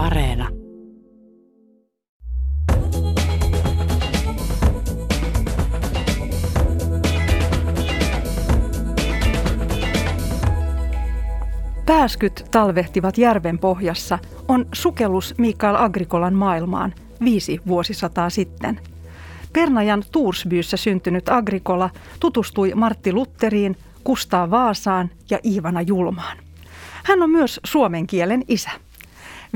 Areena. Pääskyt talvehtivat järven pohjassa on sukellus Mikael Agrikolan maailmaan viisi vuosisataa sitten. Pernajan Tuursbyyssä syntynyt Agrikola tutustui Martti Lutteriin, Kustaa Vaasaan ja Iivana Julmaan. Hän on myös suomen kielen isä.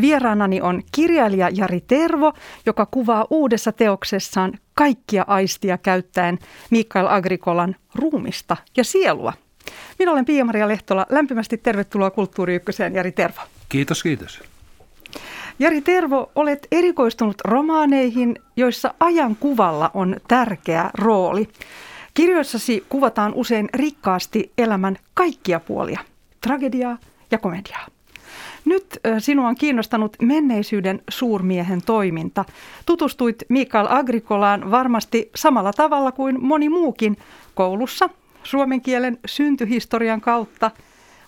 Vieraanani on kirjailija Jari Tervo, joka kuvaa uudessa teoksessaan kaikkia aistia käyttäen Mikael Agrikolan ruumista ja sielua. Minä olen Pia-Maria Lehtola. Lämpimästi tervetuloa Kulttuuri Ykköseen, Jari Tervo. Kiitos, kiitos. Jari Tervo, olet erikoistunut romaaneihin, joissa ajan kuvalla on tärkeä rooli. Kirjoissasi kuvataan usein rikkaasti elämän kaikkia puolia, tragediaa ja komediaa. Nyt sinua on kiinnostanut menneisyyden suurmiehen toiminta. Tutustuit Mikael Agrikolaan varmasti samalla tavalla kuin moni muukin koulussa suomen kielen syntyhistorian kautta.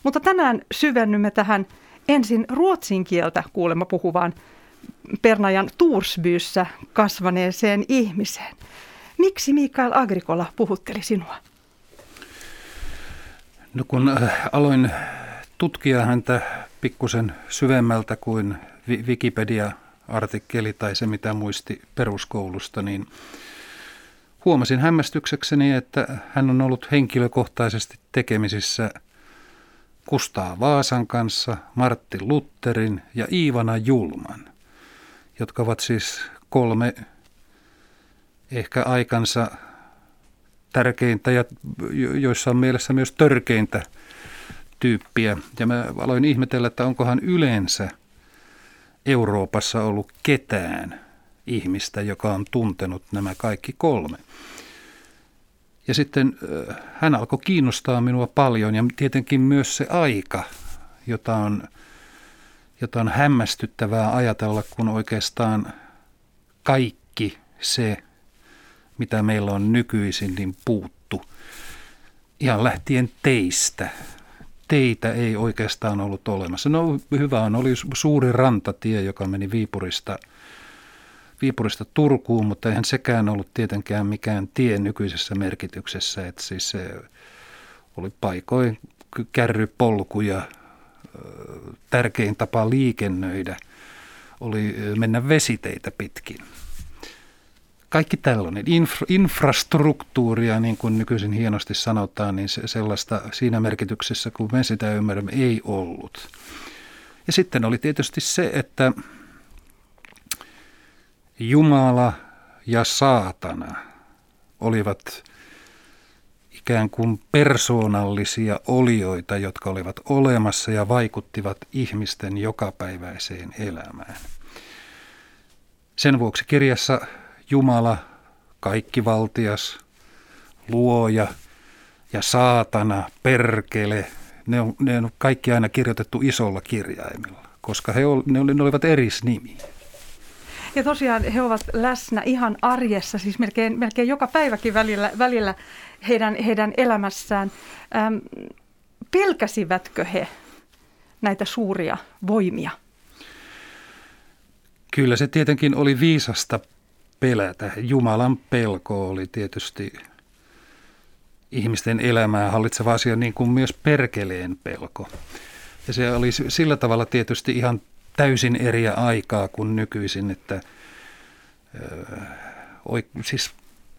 Mutta tänään syvennymme tähän ensin ruotsin kieltä kuulemma puhuvaan Pernajan Tuursbyssä kasvaneeseen ihmiseen. Miksi Mikael Agrikola puhutteli sinua? No kun aloin tutkia häntä pikkusen syvemmältä kuin Wikipedia-artikkeli tai se, mitä muisti peruskoulusta, niin huomasin hämmästyksekseni, että hän on ollut henkilökohtaisesti tekemisissä Kustaa Vaasan kanssa, Martti Lutterin ja Iivana Julman, jotka ovat siis kolme ehkä aikansa tärkeintä ja joissain mielessä myös törkeintä tyyppiä. Ja mä aloin ihmetellä, että onkohan yleensä Euroopassa ollut ketään ihmistä, joka on tuntenut nämä kaikki kolme. Ja sitten hän alkoi kiinnostaa minua paljon ja tietenkin myös se aika, jota on, jota on hämmästyttävää ajatella, kun oikeastaan kaikki se, mitä meillä on nykyisin, niin puuttu. Ihan lähtien teistä. Teitä ei oikeastaan ollut olemassa. No hyvä on, oli suuri rantatie, joka meni Viipurista, Viipurista Turkuun, mutta eihän sekään ollut tietenkään mikään tie nykyisessä merkityksessä. Että siis se oli paikoin kärrypolkuja, tärkein tapa liikennöidä oli mennä vesiteitä pitkin kaikki tällainen infra, infrastruktuuria, niin kuin nykyisin hienosti sanotaan, niin se, sellaista siinä merkityksessä, kun me sitä ymmärrämme, ei ollut. Ja sitten oli tietysti se, että Jumala ja saatana olivat ikään kuin persoonallisia olioita, jotka olivat olemassa ja vaikuttivat ihmisten jokapäiväiseen elämään. Sen vuoksi kirjassa Jumala, kaikkivaltias, luoja ja saatana, perkele, ne on, ne on kaikki aina kirjoitettu isolla kirjaimilla, koska he, ol, ne, ne olivat erisnimiä. Ja tosiaan he ovat läsnä ihan arjessa, siis melkein, melkein joka päiväkin välillä, välillä heidän, heidän elämässään. Ähm, pelkäsivätkö he näitä suuria voimia? Kyllä se tietenkin oli viisasta pelätä. Jumalan pelko oli tietysti ihmisten elämää hallitseva asia, niin kuin myös perkeleen pelko. Ja se oli sillä tavalla tietysti ihan täysin eri aikaa kuin nykyisin, että ö, siis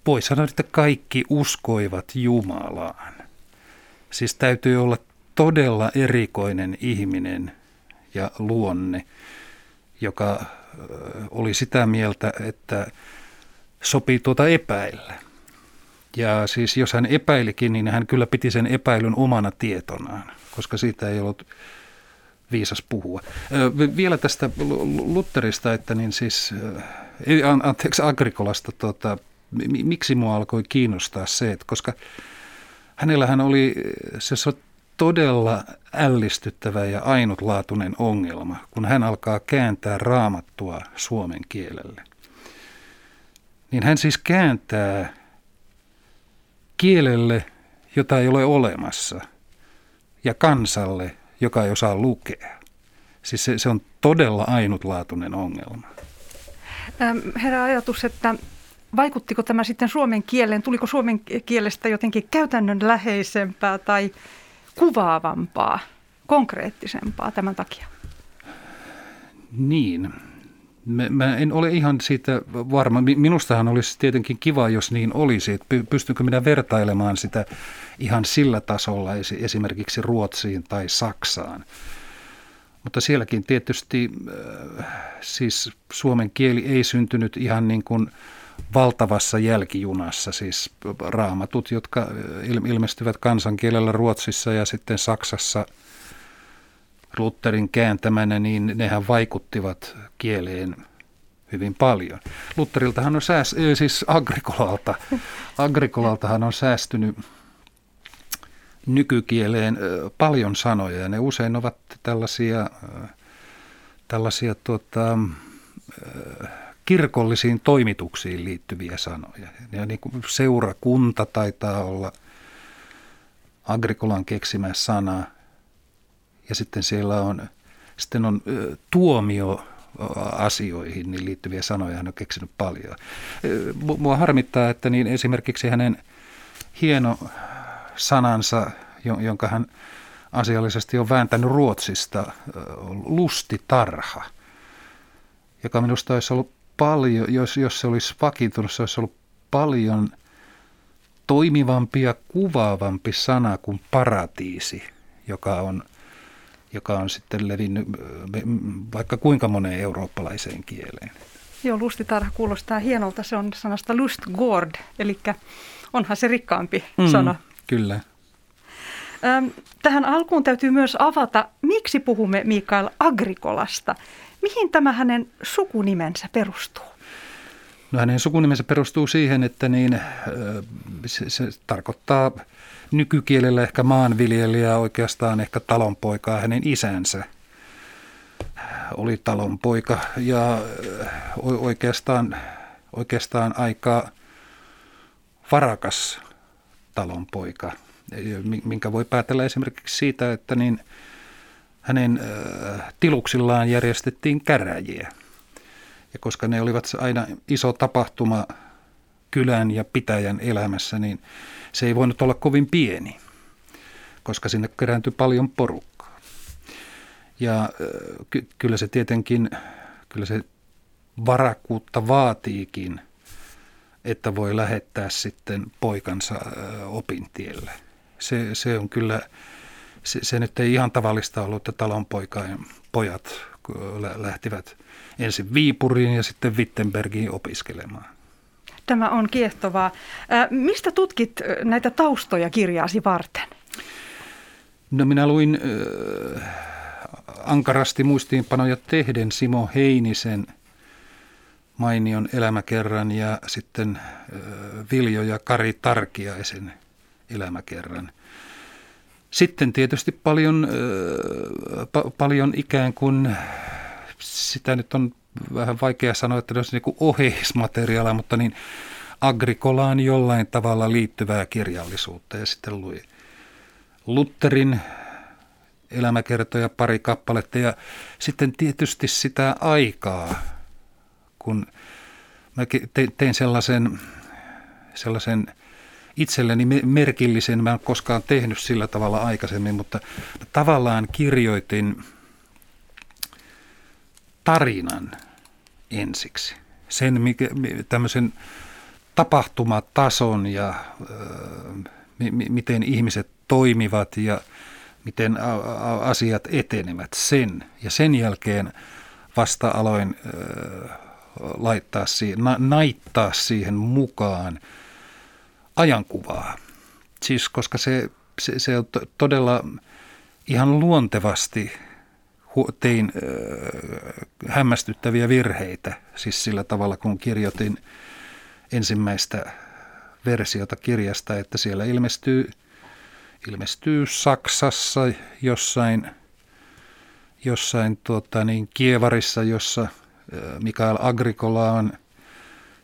voi sanoa, että kaikki uskoivat Jumalaan. Siis täytyy olla todella erikoinen ihminen ja luonne, joka oli sitä mieltä, että sopii tuota epäillä. Ja siis jos hän epäilikin, niin hän kyllä piti sen epäilyn omana tietonaan, koska siitä ei ollut viisas puhua. Vielä tästä Lutterista, että niin siis, anteeksi Agrikolasta, tota, miksi mua alkoi kiinnostaa se, että koska hänellähän oli se todella ällistyttävä ja ainutlaatuinen ongelma, kun hän alkaa kääntää raamattua suomen kielelle. Niin hän siis kääntää kielelle, jota ei ole olemassa, ja kansalle, joka ei osaa lukea. Siis se, se on todella ainutlaatuinen ongelma. Herra ajatus, että vaikuttiko tämä sitten suomen kieleen? Tuliko suomen kielestä jotenkin käytännönläheisempää tai kuvaavampaa, konkreettisempaa tämän takia? Niin. Mä, mä en ole ihan siitä varma. Minustahan olisi tietenkin kiva, jos niin olisi. Että pystynkö minä vertailemaan sitä ihan sillä tasolla esimerkiksi Ruotsiin tai Saksaan. Mutta sielläkin tietysti äh, siis suomen kieli ei syntynyt ihan niin kuin valtavassa jälkijunassa, siis raamatut, jotka ilmestyvät kansankielellä Ruotsissa ja sitten Saksassa Lutherin kääntämänä, niin nehän vaikuttivat kieleen hyvin paljon. Lutteriltahan on sääs, siis Agrikolalta, Agrikolaltahan on säästynyt nykykieleen paljon sanoja ja ne usein ovat tällaisia, tällaisia tuota, kirkollisiin toimituksiin liittyviä sanoja. Ja niin kuin seurakunta taitaa olla Agrikolan keksimä sana ja sitten siellä on, sitten on tuomio asioihin niin liittyviä sanoja hän on keksinyt paljon. Mua harmittaa, että niin esimerkiksi hänen hieno sanansa, jonka hän asiallisesti on vääntänyt Ruotsista, lustitarha, joka minusta olisi ollut paljon, jos, jos se olisi vakiintunut, se olisi ollut paljon toimivampi ja kuvaavampi sana kuin paratiisi, joka on, joka on sitten levinnyt vaikka kuinka moneen eurooppalaiseen kieleen. Joo, lustitarha kuulostaa hienolta. Se on sanasta lustgård, eli onhan se rikkaampi mm. sana. Kyllä. Tähän alkuun täytyy myös avata, miksi puhumme Mikael Agrikolasta. Mihin tämä hänen sukunimensä perustuu? No hänen sukunimensä perustuu siihen, että niin, se, se tarkoittaa nykykielellä ehkä maanviljelijää, oikeastaan ehkä talonpoikaa hänen isänsä oli talonpoika ja oikeastaan, oikeastaan aika varakas talonpoika, minkä voi päätellä esimerkiksi siitä, että niin hänen tiluksillaan järjestettiin käräjiä. Ja koska ne olivat aina iso tapahtuma kylän ja pitäjän elämässä, niin se ei voinut olla kovin pieni, koska sinne kerääntyi paljon porukkaa. Ja ky- kyllä se tietenkin, kyllä se varakkuutta vaatiikin – että voi lähettää sitten poikansa opintielle. Se, se on kyllä, se, se nyt ei ihan tavallista ollut, että talonpoikain pojat lähtivät ensin Viipuriin ja sitten Wittenbergiin opiskelemaan. Tämä on kiehtovaa. Mistä tutkit näitä taustoja kirjaasi varten? No minä luin äh, ankarasti muistiinpanoja tehden Simo Heinisen – mainion elämäkerran ja sitten Viljo ja Kari Tarkiaisen elämäkerran. Sitten tietysti paljon, pa- paljon ikään kuin, sitä nyt on vähän vaikea sanoa, että se on niin oheismateriaalia, mutta niin agrikolaan jollain tavalla liittyvää kirjallisuutta. Ja sitten lui Lutterin elämäkertoja pari kappaletta ja sitten tietysti sitä aikaa, kun mä tein sellaisen, sellaisen itselleni merkillisen, mä en koskaan tehnyt sillä tavalla aikaisemmin, mutta tavallaan kirjoitin tarinan ensiksi. Sen mikä, tämmöisen tapahtumatason ja miten ihmiset toimivat ja miten asiat etenevät sen. Ja sen jälkeen vasta aloin äh, laittaa siihen, na, naittaa siihen mukaan ajankuvaa. Siis koska se, se, se on todella ihan luontevasti tein äh, hämmästyttäviä virheitä, siis sillä tavalla kun kirjoitin ensimmäistä versiota kirjasta, että siellä ilmestyy, ilmestyy Saksassa jossain, jossain tuota, niin, Kievarissa, jossa – Mikael Agrikola on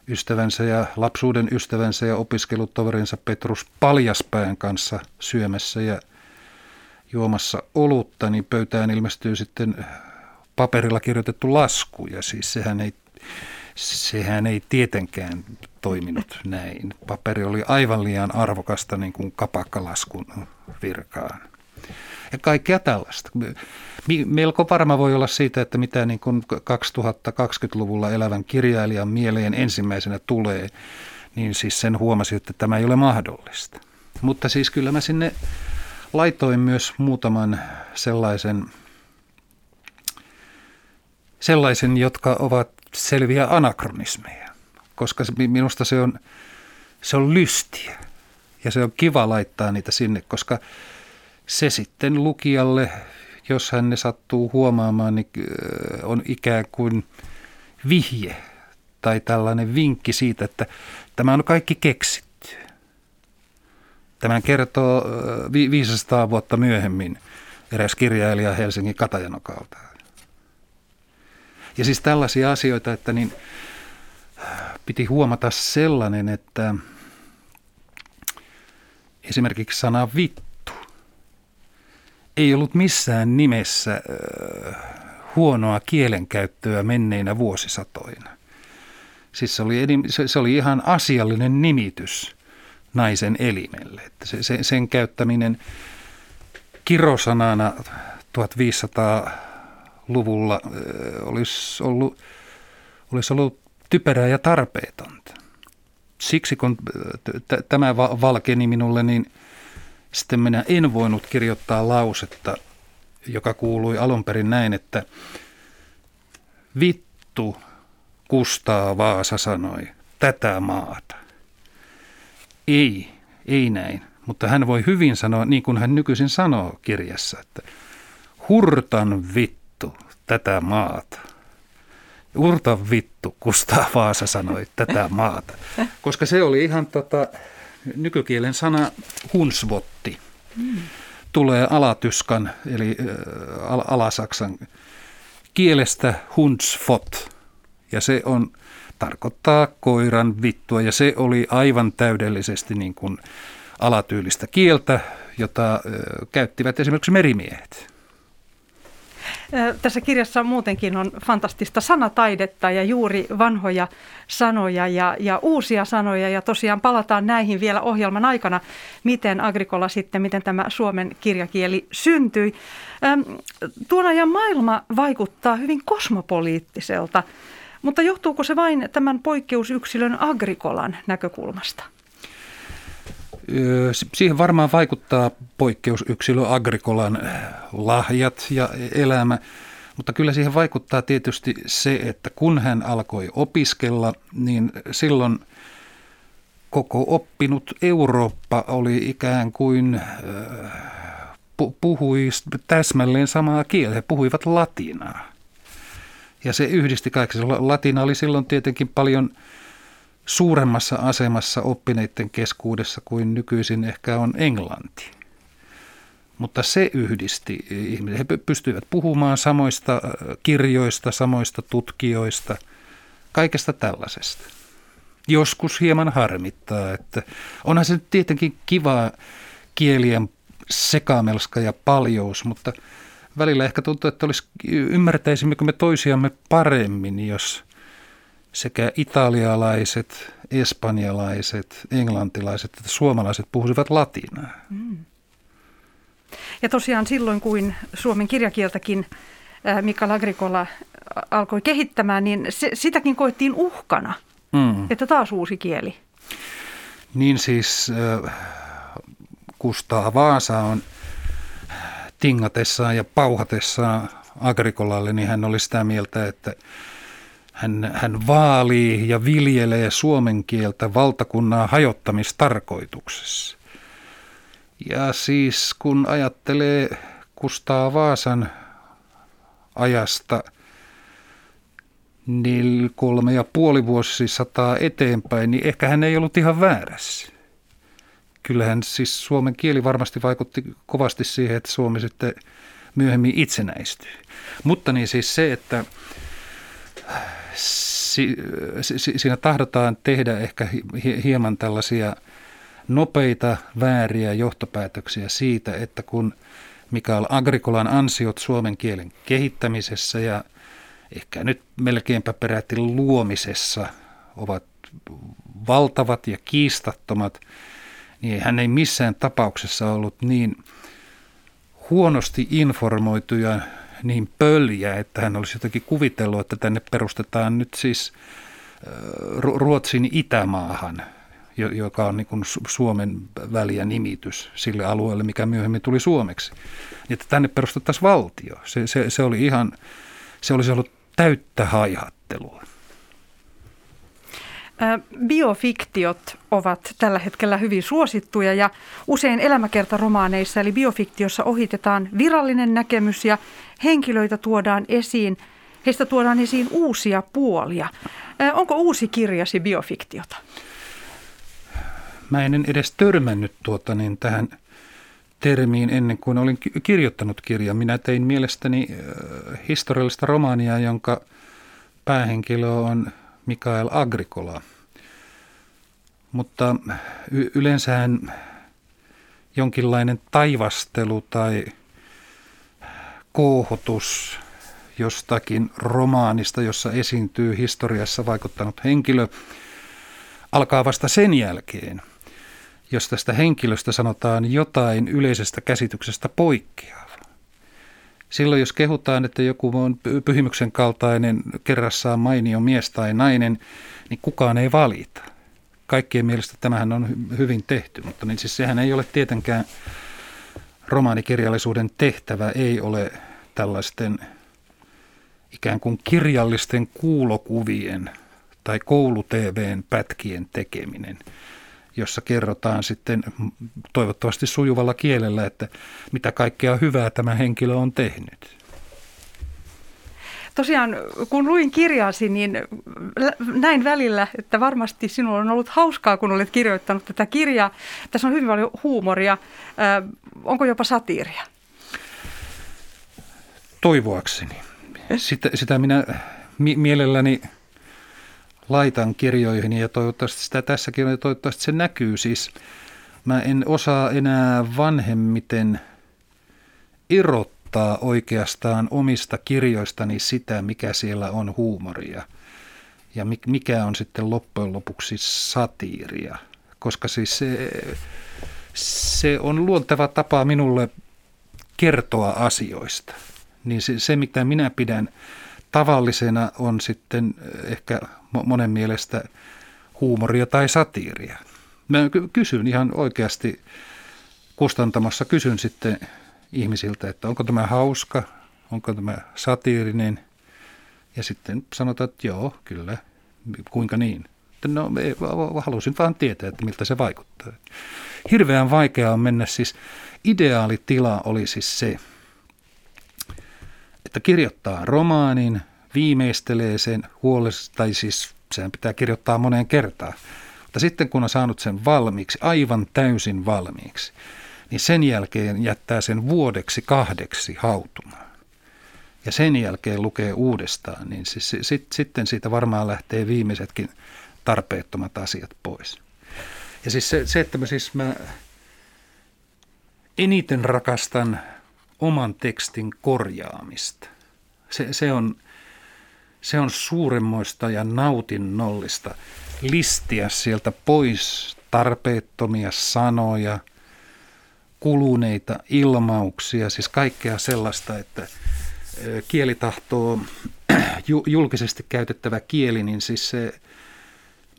ystävänsä ja lapsuuden ystävänsä ja opiskelutoverinsa Petrus Paljaspään kanssa syömässä ja juomassa olutta, niin pöytään ilmestyy sitten paperilla kirjoitettu lasku ja siis sehän ei, sehän ei tietenkään toiminut näin. Paperi oli aivan liian arvokasta niin kuin kapakkalaskun virkaan. Ja kaikkea tällaista. Melko varma voi olla siitä, että mitä niin kuin 2020-luvulla elävän kirjailijan mieleen ensimmäisenä tulee, niin siis sen huomasi, että tämä ei ole mahdollista. Mutta siis kyllä mä sinne laitoin myös muutaman sellaisen, sellaisen jotka ovat selviä anakronismeja, koska minusta se on, se on lystiä ja se on kiva laittaa niitä sinne, koska se sitten lukijalle, jos hän ne sattuu huomaamaan, niin on ikään kuin vihje tai tällainen vinkki siitä, että tämä on kaikki keksitty. Tämän kertoo 500 vuotta myöhemmin eräs kirjailija Helsingin Katajanokalta. Ja siis tällaisia asioita, että niin piti huomata sellainen, että esimerkiksi sana vittu ei ollut missään nimessä huonoa kielenkäyttöä menneinä vuosisatoina. Siis se oli, se oli ihan asiallinen nimitys naisen elimelle. Että se, se, sen käyttäminen kirosanana 1500-luvulla olisi ollut, olisi ollut typerää ja tarpeetonta. Siksi kun t- tämä valkeni minulle, niin sitten minä en voinut kirjoittaa lausetta, joka kuului alun perin näin, että vittu Kustaa Vaasa sanoi tätä maata. Ei, ei näin. Mutta hän voi hyvin sanoa, niin kuin hän nykyisin sanoo kirjassa, että hurtan vittu tätä maata. Urta vittu, Kustaa Vaasa sanoi tätä maata. Koska se oli ihan tota, nykykielen sana hunsvotti. Mm. Tulee alatyskan, eli alasaksan kielestä hunsfot. Ja se on tarkoittaa koiran vittua ja se oli aivan täydellisesti niin kuin alatyylistä kieltä, jota käyttivät esimerkiksi merimiehet. Tässä kirjassa muutenkin on fantastista sanataidetta ja juuri vanhoja sanoja ja, ja uusia sanoja. Ja tosiaan palataan näihin vielä ohjelman aikana, miten Agrikola sitten, miten tämä suomen kirjakieli syntyi. Tuon ajan maailma vaikuttaa hyvin kosmopoliittiselta. Mutta johtuuko se vain tämän poikkeusyksilön agrikolan näkökulmasta? Siihen varmaan vaikuttaa poikkeusyksilö agrikolan lahjat ja elämä, mutta kyllä siihen vaikuttaa tietysti se, että kun hän alkoi opiskella, niin silloin koko oppinut Eurooppa oli ikään kuin puhui täsmälleen samaa kieltä. He puhuivat latinaa. Ja se yhdisti kaikki. Latina oli silloin tietenkin paljon suuremmassa asemassa oppineiden keskuudessa kuin nykyisin ehkä on englanti. Mutta se yhdisti ihmisiä. He pystyivät puhumaan samoista kirjoista, samoista tutkijoista, kaikesta tällaisesta. Joskus hieman harmittaa, että onhan se tietenkin kiva kielien sekamelska ja paljous, mutta – välillä ehkä tuntuu, että olisi, ymmärtäisimmekö me toisiamme paremmin, jos sekä italialaiset, espanjalaiset, englantilaiset että suomalaiset puhuisivat latinaa. Mm. Ja tosiaan silloin, kuin suomen kirjakieltäkin Mika Agricola alkoi kehittämään, niin se, sitäkin koettiin uhkana, mm. että taas uusi kieli. Niin siis äh, Kustaa Vaasa on tingatessaan ja pauhatessaan Agrikolalle, niin hän oli sitä mieltä, että hän, hän vaalii ja viljelee suomen kieltä valtakunnan hajottamistarkoituksessa. Ja siis kun ajattelee Kustaa Vaasan ajasta niin kolme ja puoli vuosisataa eteenpäin, niin ehkä hän ei ollut ihan väärässä kyllähän siis suomen kieli varmasti vaikutti kovasti siihen, että Suomi sitten myöhemmin itsenäistyi. Mutta niin siis se, että si, si, siinä tahdotaan tehdä ehkä hieman tällaisia nopeita, vääriä johtopäätöksiä siitä, että kun Mikael Agrikolan ansiot suomen kielen kehittämisessä ja ehkä nyt melkeinpä peräti luomisessa ovat valtavat ja kiistattomat, niin hän ei missään tapauksessa ollut niin huonosti informoituja niin pöljä, että hän olisi jotenkin kuvitellut, että tänne perustetaan nyt siis Ruotsin Itämaahan, joka on niin kuin Suomen väliä nimitys sille alueelle, mikä myöhemmin tuli Suomeksi. Niin että tänne perustettaisiin valtio. Se, se, se oli ihan, se olisi ollut täyttä haihattelua. Biofiktiot ovat tällä hetkellä hyvin suosittuja ja usein elämäkertaromaaneissa eli biofiktiossa ohitetaan virallinen näkemys ja henkilöitä tuodaan esiin, heistä tuodaan esiin uusia puolia. Onko uusi kirjasi biofiktiota? Mä en edes törmännyt tuota, niin tähän termiin ennen kuin olin kirjoittanut kirjan. Minä tein mielestäni historiallista romaania, jonka päähenkilö on Mikael Agricola. Mutta y- yleensähän jonkinlainen taivastelu tai koohotus jostakin romaanista, jossa esiintyy historiassa vaikuttanut henkilö, alkaa vasta sen jälkeen, jos tästä henkilöstä sanotaan jotain yleisestä käsityksestä poikkeavaa. Silloin jos kehutaan, että joku on pyhimyksen kaltainen, kerrassaan mainio mies tai nainen, niin kukaan ei valita. Kaikkien mielestä tämähän on hyvin tehty, mutta niin siis sehän ei ole tietenkään romaanikirjallisuuden tehtävä, ei ole tällaisten ikään kuin kirjallisten kuulokuvien tai koulutvn pätkien tekeminen – jossa kerrotaan sitten toivottavasti sujuvalla kielellä, että mitä kaikkea hyvää tämä henkilö on tehnyt. Tosiaan, kun luin kirjaasi, niin näin välillä, että varmasti sinulla on ollut hauskaa, kun olet kirjoittanut tätä kirjaa. Tässä on hyvin paljon huumoria. Onko jopa satiiria? Toivoakseni. Sitä, sitä minä mielelläni laitan kirjoihin ja toivottavasti sitä tässäkin on ja toivottavasti se näkyy. Siis mä en osaa enää vanhemmiten irrottaa oikeastaan omista kirjoistani sitä, mikä siellä on huumoria ja mikä on sitten loppujen lopuksi satiiria. Koska siis se, se on luonteva tapa minulle kertoa asioista. Niin se, se mitä minä pidän tavallisena on sitten ehkä monen mielestä huumoria tai satiiria. Mä kysyn ihan oikeasti kustantamassa, kysyn sitten ihmisiltä, että onko tämä hauska, onko tämä satiirinen. Ja sitten sanotaan, että joo, kyllä, kuinka niin. No, halusin vaan tietää, että miltä se vaikuttaa. Hirveän vaikeaa on mennä siis, ideaalitila oli siis se, että kirjoittaa romaanin – viimeistelee sen huolesta, tai siis sehän pitää kirjoittaa moneen kertaan. Mutta sitten kun on saanut sen valmiiksi, aivan täysin valmiiksi, niin sen jälkeen jättää sen vuodeksi kahdeksi hautumaan. Ja sen jälkeen lukee uudestaan, niin siis, sit, sitten siitä varmaan lähtee viimeisetkin tarpeettomat asiat pois. Ja siis se, se että mä siis mä eniten rakastan oman tekstin korjaamista. Se, se on se on suuremmoista ja nautinnollista listiä sieltä pois tarpeettomia sanoja, kuluneita ilmauksia, siis kaikkea sellaista, että kieli tahtoo, julkisesti käytettävä kieli, niin siis se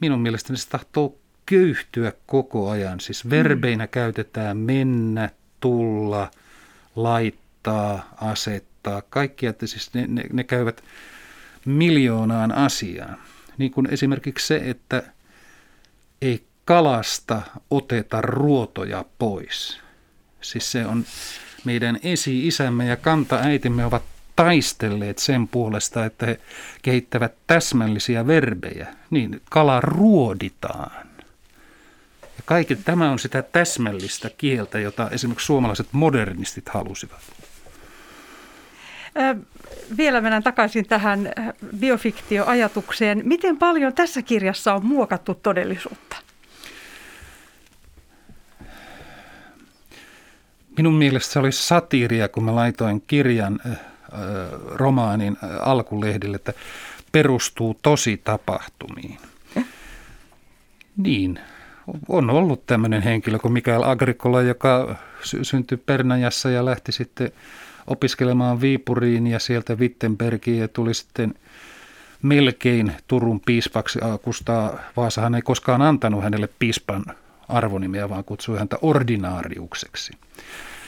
minun mielestäni se tahtoo köyhtyä koko ajan. Siis verbeinä käytetään mennä, tulla, laittaa, asettaa, kaikki, että siis ne, ne, ne käyvät miljoonaan asiaan. Niin kuin esimerkiksi se, että ei kalasta oteta ruotoja pois. Siis se on meidän esi-isämme ja kanta-äitimme ovat taistelleet sen puolesta, että he kehittävät täsmällisiä verbejä. Niin, kala ruoditaan. Ja kaikki tämä on sitä täsmällistä kieltä, jota esimerkiksi suomalaiset modernistit halusivat. Vielä mennään takaisin tähän biofiktioajatukseen. Miten paljon tässä kirjassa on muokattu todellisuutta? Minun mielestä se oli satiiria, kun mä laitoin kirjan äh, romaanin äh, alkulehdille, että perustuu tosi tapahtumiin. Niin, on ollut tämmöinen henkilö kuin Mikael Agricola, joka sy- syntyi Pernajassa ja lähti sitten opiskelemaan Viipuriin ja sieltä Wittenbergiin ja tuli sitten melkein Turun piispaksi. Kustaa Vaasahan ei koskaan antanut hänelle piispan arvonimeä, vaan kutsui häntä ordinaariukseksi.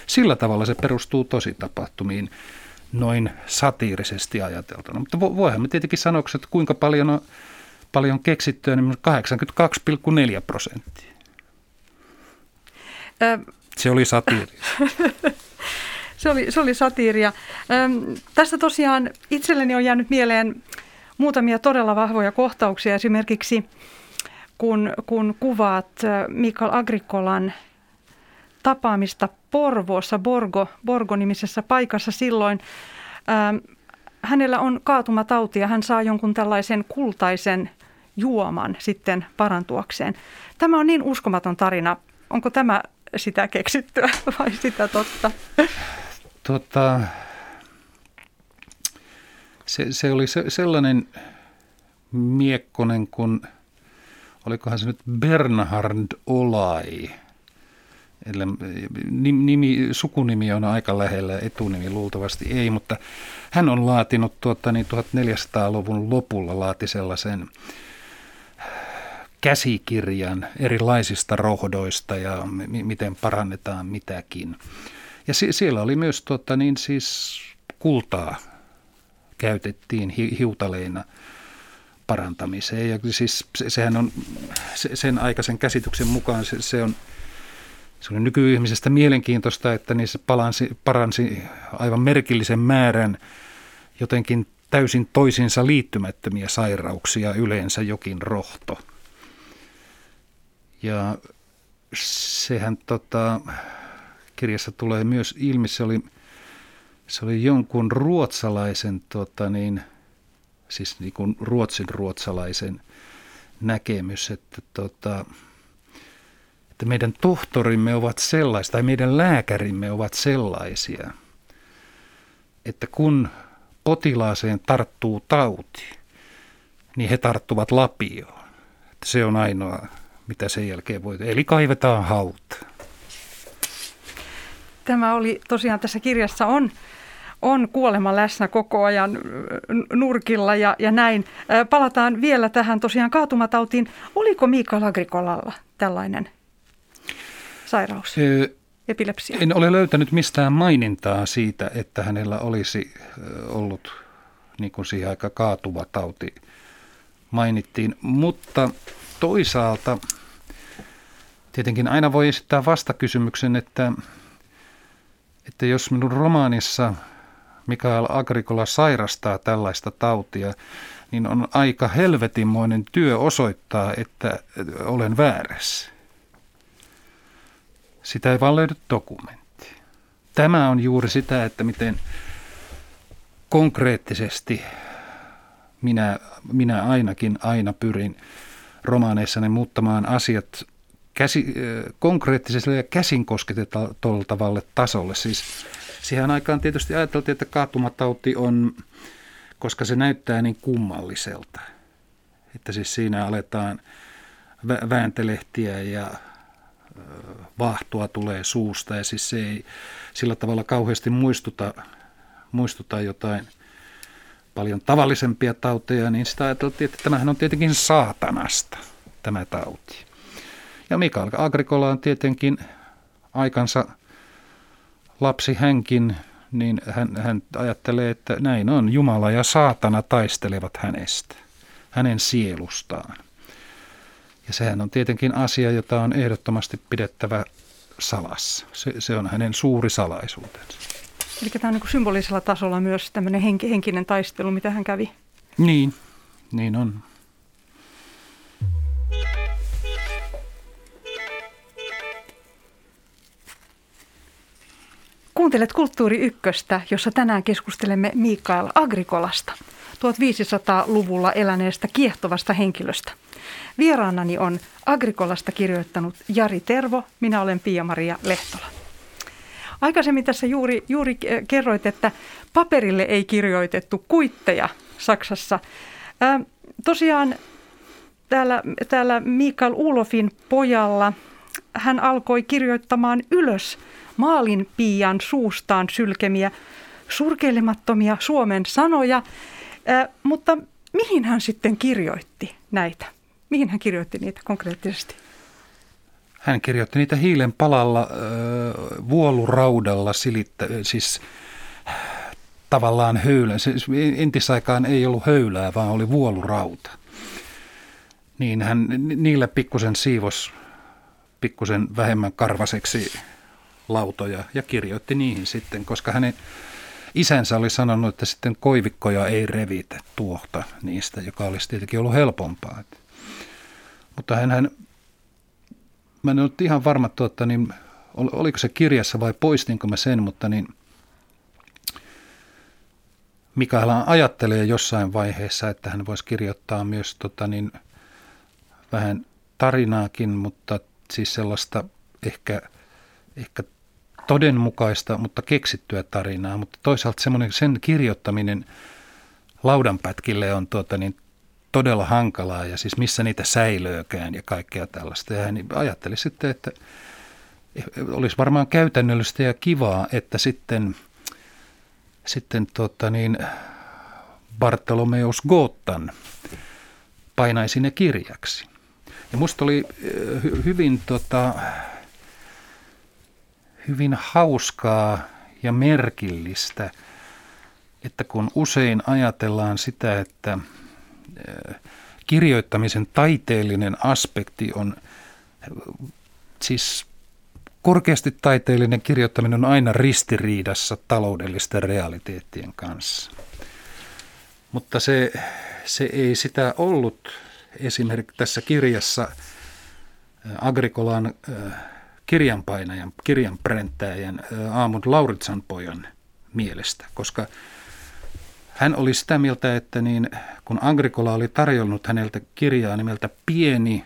Sillä tavalla se perustuu tosi tapahtumiin noin satiirisesti ajateltuna. Mutta voihan me tietenkin sanoa, että kuinka paljon on paljon keksittyä, niin 82,4 prosenttia. Ö, se oli satiiri. se, oli, se oli satiiria. Ö, tästä tosiaan itselleni on jäänyt mieleen muutamia todella vahvoja kohtauksia. Esimerkiksi kun, kun kuvaat Mikael Agrikolan tapaamista Porvoossa, Borgo, Borgo-nimisessä paikassa silloin. ö, hänellä on kaatumatauti ja hän saa jonkun tällaisen kultaisen juoman sitten parantuakseen. Tämä on niin uskomaton tarina. Onko tämä sitä keksittyä vai sitä totta? Tota, se, se oli se, sellainen miekkonen kuin, olikohan se nyt Bernhard Olai. Nimi, sukunimi on aika lähellä, etunimi luultavasti ei, mutta hän on laatinut tuota, niin 1400-luvun lopulla laati sellaisen käsikirjan erilaisista rohdoista ja m- miten parannetaan mitäkin. Ja si- siellä oli myös tota, niin siis kultaa käytettiin hi- hiutaleina parantamiseen. Ja siis se, sehän on se, sen aikaisen käsityksen mukaan se, se on se oli nykyihmisestä mielenkiintoista, että niissä palansi, paransi aivan merkillisen määrän jotenkin täysin toisinsa liittymättömiä sairauksia, yleensä jokin rohto. Ja sehän tota, kirjassa tulee myös ilmi, se oli, se oli jonkun ruotsalaisen, tota niin, siis niin kuin ruotsin ruotsalaisen näkemys, että, tota, että meidän tohtorimme ovat sellaisia, tai meidän lääkärimme ovat sellaisia, että kun potilaaseen tarttuu tauti, niin he tarttuvat lapioon. Että se on ainoa mitä sen jälkeen voi. Eli kaivetaan haut. Tämä oli tosiaan tässä kirjassa on, on kuolema läsnä koko ajan nurkilla ja, ja näin. Palataan vielä tähän tosiaan kaatumatautiin. Oliko Mikael Agrikolalla tällainen sairaus? Epilepsia. En ole löytänyt mistään mainintaa siitä, että hänellä olisi ollut niin kuin siihen aika kaatuva tauti mainittiin, mutta toisaalta tietenkin aina voi esittää vastakysymyksen, että, että jos minun romaanissa Mikael Agricola sairastaa tällaista tautia, niin on aika helvetinmoinen työ osoittaa, että olen väärässä. Sitä ei vaan löydy dokumentti. Tämä on juuri sitä, että miten konkreettisesti minä, minä ainakin aina pyrin romaaneissani muuttamaan asiat käsi, konkreettiselle ja käsin kosketettavalle tasolle. Siis siihen aikaan tietysti ajateltiin, että kaatumatauti on, koska se näyttää niin kummalliselta. Että siis siinä aletaan vääntelehtiä ja vahtua tulee suusta ja siis se ei sillä tavalla kauheasti muistuta, muistuta jotain paljon tavallisempia tauteja, niin sitä ajateltiin, että tämähän on tietenkin saatanasta, tämä tauti. Ja Mikael Agrikola on tietenkin aikansa lapsi hänkin, niin hän, hän ajattelee, että näin on. Jumala ja saatana taistelevat hänestä, hänen sielustaan. Ja sehän on tietenkin asia, jota on ehdottomasti pidettävä salassa. Se, se on hänen suuri salaisuutensa. Eli tämä on niin symbolisella tasolla myös tämmöinen henkinen taistelu, mitä hän kävi. Niin, niin on. Kuuntelet Kulttuuri Ykköstä, jossa tänään keskustelemme Mikael Agrikolasta, 1500-luvulla eläneestä kiehtovasta henkilöstä. Vieraanani on Agrikolasta kirjoittanut Jari Tervo, minä olen Pia-Maria Lehtola. Aikaisemmin tässä juuri, juuri kerroit, että paperille ei kirjoitettu kuitteja Saksassa. Ää, tosiaan täällä, täällä Mikael Ulofin pojalla hän alkoi kirjoittamaan ylös maalin piian suustaan sylkemiä surkeilemattomia Suomen sanoja, ää, mutta mihin hän sitten kirjoitti näitä? Mihin hän kirjoitti niitä konkreettisesti? Hän kirjoitti niitä hiilen palalla äh, vuoluraudalla silittä, siis tavallaan höylä. Siis entisaikaan ei ollut höylää, vaan oli vuolurauta. Niin hän niillä pikkusen siivos pikkusen vähemmän karvaseksi lautoja ja kirjoitti niihin sitten, koska hänen isänsä oli sanonut, että sitten koivikkoja ei revitä tuohta niistä, joka olisi tietenkin ollut helpompaa. Mutta hän, mä en ollut ihan varma, tuota, niin, oliko se kirjassa vai poistinko mä sen, mutta niin Mikael ajattelee jossain vaiheessa, että hän voisi kirjoittaa myös tota, niin, vähän tarinaakin, mutta siis sellaista ehkä, ehkä todenmukaista, mutta keksittyä tarinaa. Mutta toisaalta semmoinen, sen kirjoittaminen laudanpätkille on tuota, niin todella hankalaa ja siis missä niitä säilöökään ja kaikkea tällaista. Ja hän ajatteli sitten, että olisi varmaan käytännöllistä ja kivaa, että sitten, sitten tota niin, Bartolomeus Gottan painaisi ne kirjaksi. Ja musta oli hy- hyvin, tota, hyvin hauskaa ja merkillistä, että kun usein ajatellaan sitä, että kirjoittamisen taiteellinen aspekti on siis korkeasti taiteellinen kirjoittaminen on aina ristiriidassa taloudellisten realiteettien kanssa. Mutta se, se ei sitä ollut esimerkiksi tässä kirjassa Agrikolan kirjanpainajan, kirjanpränttäjän Aamund Lauritsan pojan mielestä, koska hän oli sitä mieltä, että niin, kun Agricola oli tarjonnut häneltä kirjaa nimeltä Pieni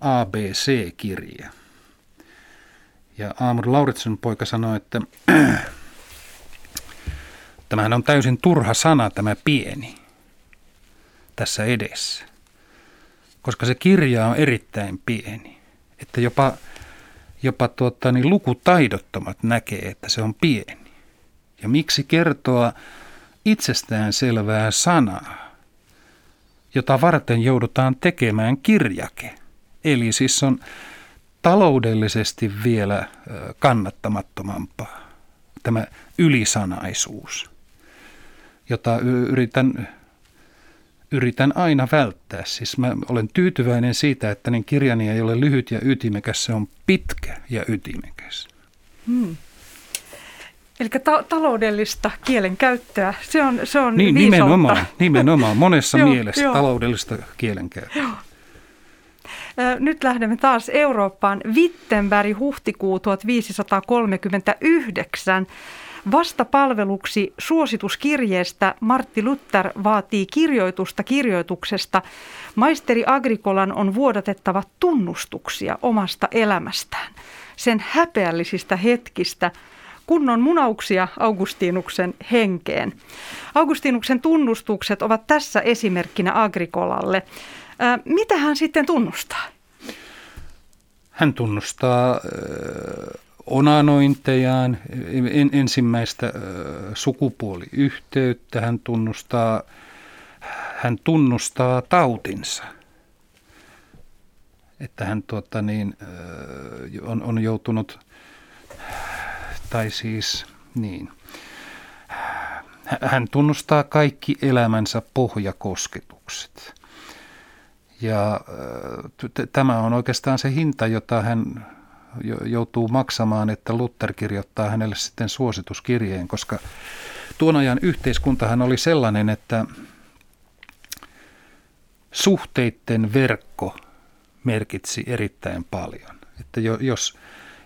ABC-kirja. Ja Aamur Lauritsen poika sanoi, että tämähän on täysin turha sana tämä pieni tässä edessä. Koska se kirja on erittäin pieni. Että jopa, jopa tuota, niin lukutaidottomat näkee, että se on pieni. Ja miksi kertoa itsestään selvää sanaa, jota varten joudutaan tekemään kirjake. Eli siis on taloudellisesti vielä kannattamattomampaa tämä ylisanaisuus, jota yritän, yritän aina välttää. Siis mä olen tyytyväinen siitä, että niin kirjani ei ole lyhyt ja ytimekäs, se on pitkä ja ytimekäs. Hmm. Eli ta- taloudellista kielenkäyttöä, se on, se on niin, nimenomaan, nimenomaan, monessa joo, mielessä joo. taloudellista kielenkäyttöä. Joo. Nyt lähdemme taas Eurooppaan. Wittenberg huhtikuu 1539. Vastapalveluksi suosituskirjeestä Martti Luther vaatii kirjoitusta kirjoituksesta. Maisteri Agrikolan on vuodatettava tunnustuksia omasta elämästään, sen häpeällisistä hetkistä – kunnon munauksia Augustinuksen henkeen. Augustinuksen tunnustukset ovat tässä esimerkkinä Agrikolalle. Mitä hän sitten tunnustaa? Hän tunnustaa onanointejaan, en, ensimmäistä sukupuoliyhteyttä, hän tunnustaa, hän tunnustaa tautinsa. Että hän tuota, niin, on, on joutunut tai siis niin. Hän tunnustaa kaikki elämänsä pohjakosketukset. Ja t- tämä on oikeastaan se hinta, jota hän joutuu maksamaan, että Luther kirjoittaa hänelle sitten suosituskirjeen, koska tuon ajan yhteiskuntahan oli sellainen, että suhteiden verkko merkitsi erittäin paljon. Että jos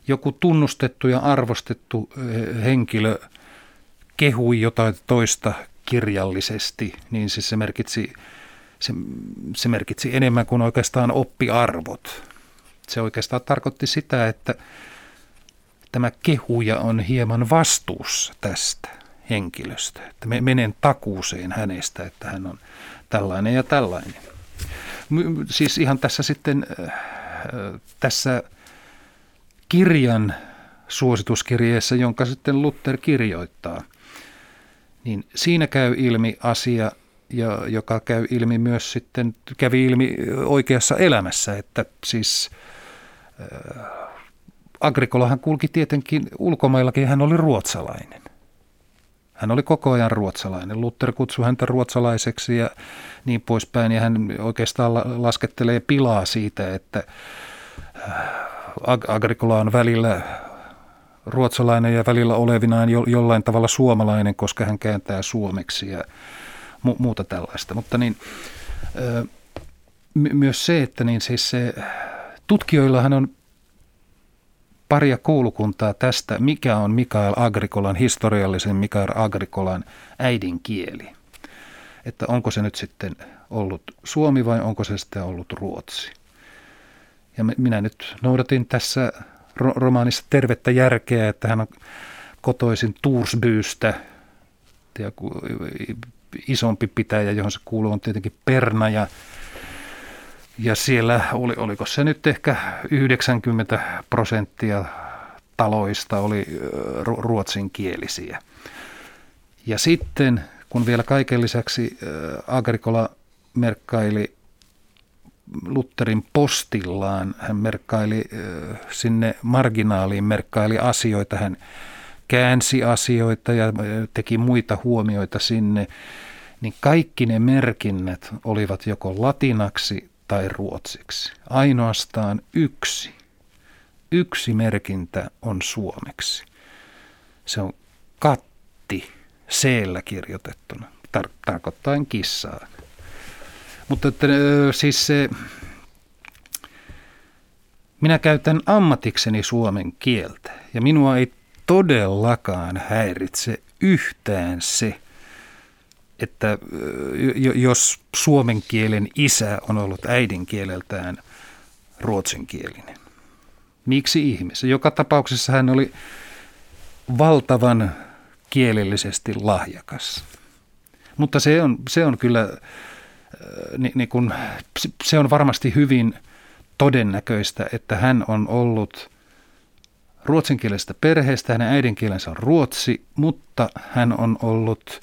joku tunnustettu ja arvostettu eh, henkilö kehui jotain toista kirjallisesti, niin siis se merkitsi, se, se merkitsi enemmän kuin oikeastaan oppiarvot. Se oikeastaan tarkoitti sitä, että, tämä kehuja on hieman vastuussa tästä henkilöstä. Että me menen takuuseen hänestä, että hän on tällainen ja tällainen. Siis ihan tässä sitten äh, tässä kirjan suosituskirjeessä, jonka sitten Luther kirjoittaa, niin siinä käy ilmi asia, ja joka käy ilmi myös sitten, kävi ilmi oikeassa elämässä, että siis Agrikolahan kulki tietenkin ulkomaillakin, hän oli ruotsalainen. Hän oli koko ajan ruotsalainen. Luther kutsui häntä ruotsalaiseksi ja niin poispäin. Ja hän oikeastaan laskettelee pilaa siitä, että äh, Agricola on välillä ruotsalainen ja välillä olevinaan jo, jollain tavalla suomalainen, koska hän kääntää suomeksi ja mu- muuta tällaista. Mutta niin, ö, my- myös se, että niin siis se, tutkijoillahan on paria koulukuntaa tästä, mikä on Mikael Agrikolan, historiallisen Mikael Agrikolan äidinkieli. Että onko se nyt sitten ollut suomi vai onko se sitten ollut ruotsi. Ja minä nyt noudatin tässä romaanissa tervettä järkeä, että hän on kotoisin Tuursbyystä, isompi pitäjä, johon se kuuluu, on tietenkin Perna ja ja siellä oli, oliko se nyt ehkä 90 prosenttia taloista oli ruotsinkielisiä. Ja sitten, kun vielä kaiken lisäksi Agricola merkkaili Lutherin postillaan, hän merkkaili sinne marginaaliin, merkkaili asioita, hän käänsi asioita ja teki muita huomioita sinne, niin kaikki ne merkinnät olivat joko latinaksi tai ruotsiksi. Ainoastaan yksi. Yksi merkintä on suomeksi. Se on katti seellä kirjoitettuna, tar- tarkoittaen kissaa. Mutta että, siis se, minä käytän ammatikseni suomen kieltä ja minua ei todellakaan häiritse yhtään se, että jos suomen kielen isä on ollut äidinkieleltään ruotsinkielinen. Miksi ihmeessä? Joka tapauksessa hän oli valtavan kielellisesti lahjakas. Mutta se on, se on kyllä, niin, niin kun, se on varmasti hyvin todennäköistä, että hän on ollut ruotsinkielisestä perheestä, hänen äidinkielensä on ruotsi, mutta hän on ollut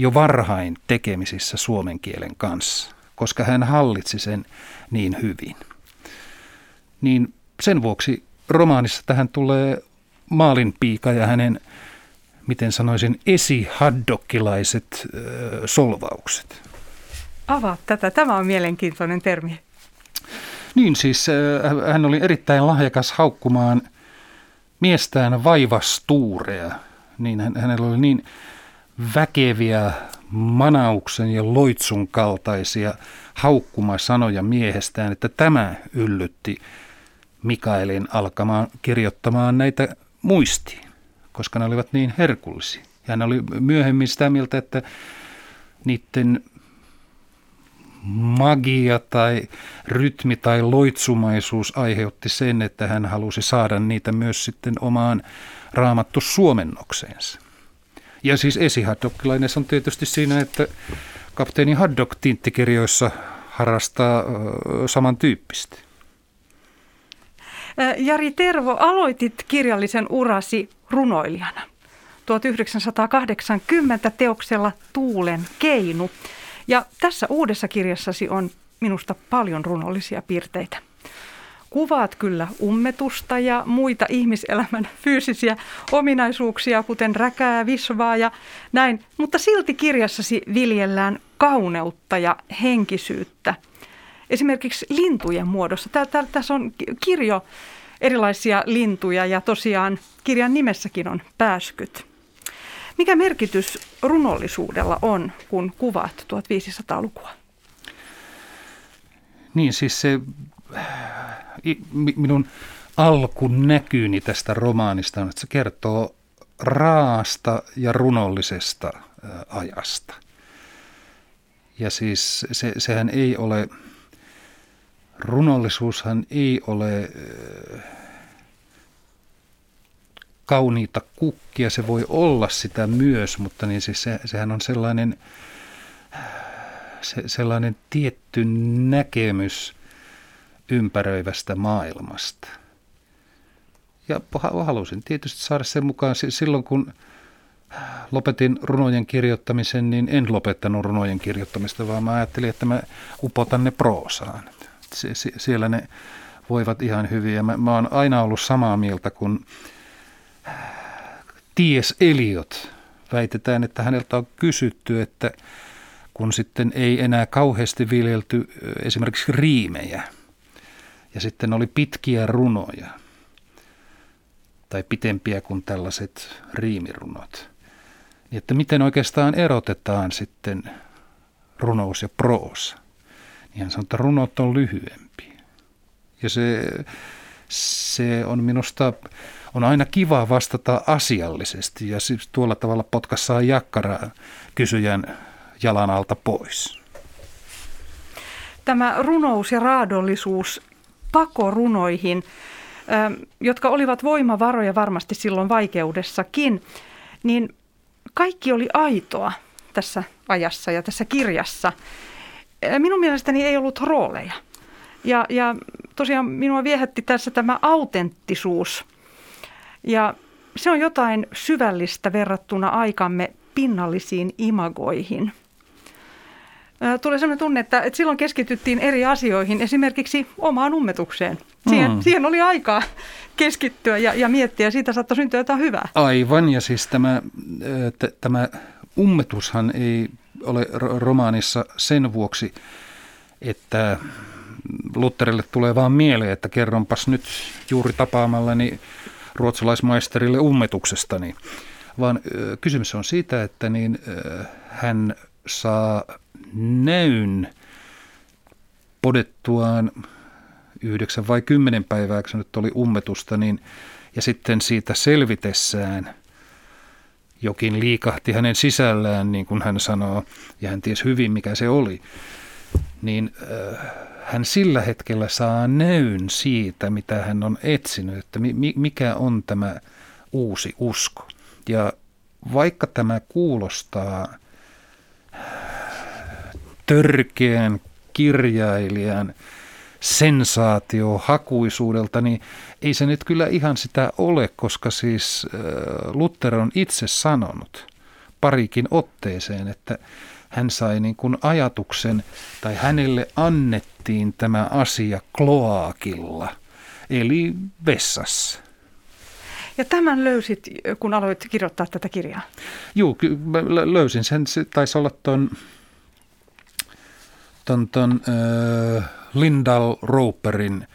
jo varhain tekemisissä suomen kielen kanssa, koska hän hallitsi sen niin hyvin. Niin sen vuoksi romaanissa tähän tulee maalinpiika ja hänen, miten sanoisin, esihaddokilaiset äh, solvaukset. Avaa tätä. Tämä on mielenkiintoinen termi. Niin siis äh, hän oli erittäin lahjakas haukkumaan miestään vaivastuurea. Niin hänellä oli niin väkeviä manauksen ja loitsun kaltaisia haukkumasanoja miehestään, että tämä yllytti Mikaelin alkamaan kirjoittamaan näitä muistiin, koska ne olivat niin herkullisia. Ja hän oli myöhemmin sitä mieltä, että niiden magia tai rytmi tai loitsumaisuus aiheutti sen, että hän halusi saada niitä myös sitten omaan raamattu suomennokseensa. Ja siis esihaddokilainen on tietysti siinä, että kapteeni Haddock tinttikirjoissa harrastaa samantyyppistä. Jari Tervo, aloitit kirjallisen urasi runoilijana 1980 teoksella Tuulen keinu. Ja tässä uudessa kirjassasi on minusta paljon runollisia piirteitä. Kuvaat kyllä ummetusta ja muita ihmiselämän fyysisiä ominaisuuksia, kuten räkää, visvaa ja näin, mutta silti kirjassasi viljellään kauneutta ja henkisyyttä. Esimerkiksi lintujen muodossa. Tässä on kirjo erilaisia lintuja ja tosiaan kirjan nimessäkin on pääskyt. Mikä merkitys runollisuudella on, kun kuvaat 1500-lukua? Niin siis se minun alkunäkyyni tästä romaanista on, että se kertoo raasta ja runollisesta ajasta. Ja siis se, sehän ei ole, runollisuushan ei ole kauniita kukkia, se voi olla sitä myös, mutta niin siis se, sehän on sellainen, se, sellainen tietty näkemys ympäröivästä maailmasta. Ja halusin tietysti saada sen mukaan silloin, kun lopetin runojen kirjoittamisen, niin en lopettanut runojen kirjoittamista, vaan mä ajattelin, että mä upotan ne proosaan. Sie- siellä ne voivat ihan hyvin. Ja mä, mä oon aina ollut samaa mieltä kuin Ties Eliot. Väitetään, että häneltä on kysytty, että kun sitten ei enää kauheasti viljelty esimerkiksi riimejä, ja sitten oli pitkiä runoja, tai pitempiä kuin tällaiset riimirunot, niin että miten oikeastaan erotetaan sitten runous ja proosa. Niin hän sanoo, että runot on lyhyempi. Ja se, se on minusta, on aina kiva vastata asiallisesti ja siis tuolla tavalla potkassaan jakkaraa kysyjän jalan alta pois. Tämä runous ja raadollisuus pakorunoihin, jotka olivat voimavaroja varmasti silloin vaikeudessakin, niin kaikki oli aitoa tässä ajassa ja tässä kirjassa. Minun mielestäni ei ollut rooleja. Ja, ja tosiaan minua viehätti tässä tämä autenttisuus. Ja se on jotain syvällistä verrattuna aikamme pinnallisiin imagoihin. Tulee sellainen tunne, että, että silloin keskityttiin eri asioihin, esimerkiksi omaan ummetukseen. Siihen, mm. siihen oli aikaa keskittyä ja, ja miettiä, ja siitä saattoi syntyä jotain hyvää. Aivan, ja siis tämä, t- tämä ummetushan ei ole romaanissa sen vuoksi, että Lutterille tulee vaan mieleen, että kerronpas nyt juuri tapaamallani ruotsalaismaisterille ummetuksestani, vaan kysymys on siitä, että niin, hän saa näyn podettuaan yhdeksän vai kymmenen päivää, kun se nyt oli ummetusta, niin, ja sitten siitä selvitessään jokin liikahti hänen sisällään, niin kuin hän sanoo, ja hän tiesi hyvin, mikä se oli, niin äh, hän sillä hetkellä saa näyn siitä, mitä hän on etsinyt, että mi, mikä on tämä uusi usko. Ja vaikka tämä kuulostaa törkeän kirjailijan sensaatiohakuisuudelta, niin ei se nyt kyllä ihan sitä ole, koska siis Luther on itse sanonut parikin otteeseen, että hän sai niin kuin ajatuksen tai hänelle annettiin tämä asia kloakilla, eli vessassa. Ja tämän löysit, kun aloit kirjoittaa tätä kirjaa? Joo, löysin sen. Se taisi olla tuon ton, ton, äh, Lindal Roperin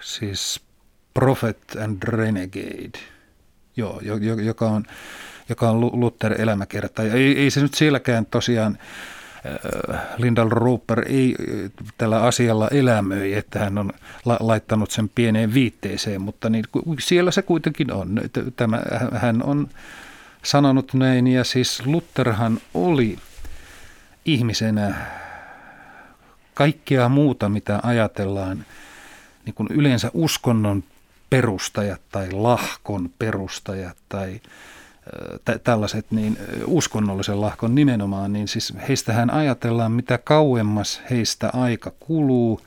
siis Prophet and Renegade, Joo, joka on, joka on Luther elämäkerta. Ja ei, ei se nyt sielläkään tosiaan äh, Lindal Roper ei äh, tällä asialla elämöi, että hän on la- laittanut sen pieneen viitteeseen, mutta niin, siellä se kuitenkin on. Tämä, hän on sanonut näin, ja siis Lutherhan oli ihmisenä kaikkea muuta, mitä ajatellaan, niin kuin yleensä uskonnon perustajat tai lahkon perustajat tai tä- tällaiset niin uskonnollisen lahkon nimenomaan, niin siis heistähän ajatellaan, mitä kauemmas heistä aika kuluu,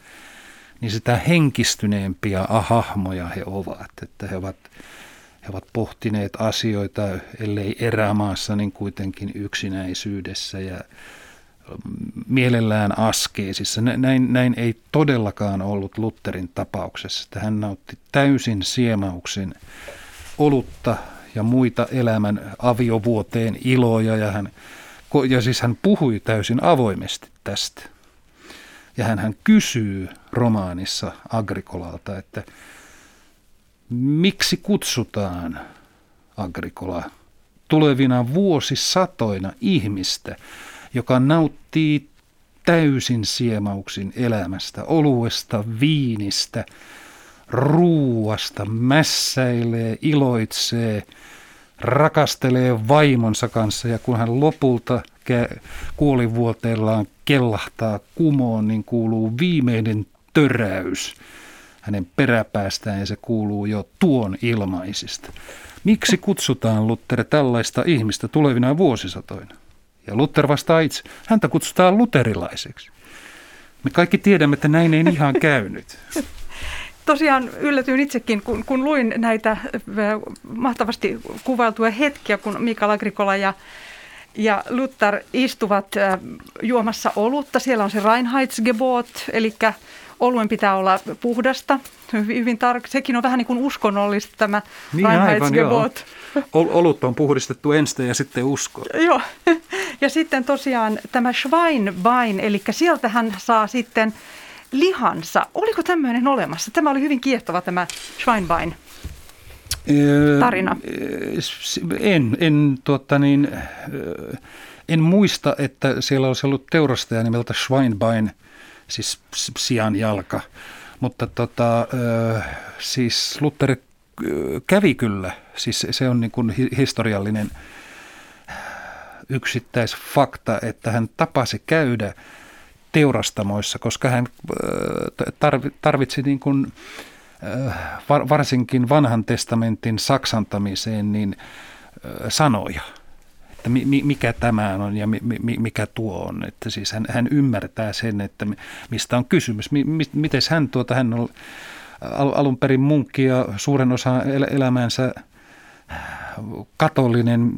niin sitä henkistyneempiä hahmoja he ovat, että he ovat, he ovat pohtineet asioita, ellei erämaassa, niin kuitenkin yksinäisyydessä ja mielellään askeesissa. Näin, näin ei todellakaan ollut Lutherin tapauksessa, hän nautti täysin siemauksin olutta ja muita elämän aviovuoteen iloja ja, hän, ja siis hän puhui täysin avoimesti tästä. Ja hän, hän kysyy romaanissa Agrikolalta, että miksi kutsutaan Agrikola tulevina vuosisatoina ihmistä – joka nauttii täysin siemauksin elämästä, oluesta, viinistä, ruuasta, mässäilee, iloitsee, rakastelee vaimonsa kanssa ja kun hän lopulta kuolivuoteellaan kellahtaa kumoon, niin kuuluu viimeinen töräys hänen peräpäästään ja se kuuluu jo tuon ilmaisista. Miksi kutsutaan Luther tällaista ihmistä tulevina vuosisatoina? Ja Luther vastaa itse, häntä kutsutaan luterilaiseksi. Me kaikki tiedämme, että näin ei ihan käynyt. Tosiaan yllätyin itsekin, kun, kun luin näitä mahtavasti kuvailtuja hetkiä, kun Mikael Agrikola ja ja Luther istuvat äh, juomassa olutta. Siellä on se Reinheitsgebot, eli oluen pitää olla puhdasta. Hyvin, tar- Sekin on vähän niin kuin uskonnollista tämä niin, Reinheitsgebot. Ol- olut on puhdistettu ensin ja sitten usko. joo. Ja sitten tosiaan tämä Schweinwein, eli sieltä hän saa sitten lihansa. Oliko tämmöinen olemassa? Tämä oli hyvin kiehtova tämä Schweinwein tarina? En, en, tuota niin, en muista, että siellä olisi ollut teurastaja nimeltä Schweinbein, siis sian jalka. Mutta tota, siis Luther kävi kyllä, siis se on niin kuin historiallinen yksittäisfakta, että hän tapasi käydä teurastamoissa, koska hän tarvitsi niin kuin varsinkin vanhan testamentin saksantamiseen niin sanoja, että mikä tämä on ja mikä tuo on. Että siis hän, hän ymmärtää sen, että mistä on kysymys. Miten hän tuota, hän on alun perin munkki ja suuren osa elämäänsä katolinen,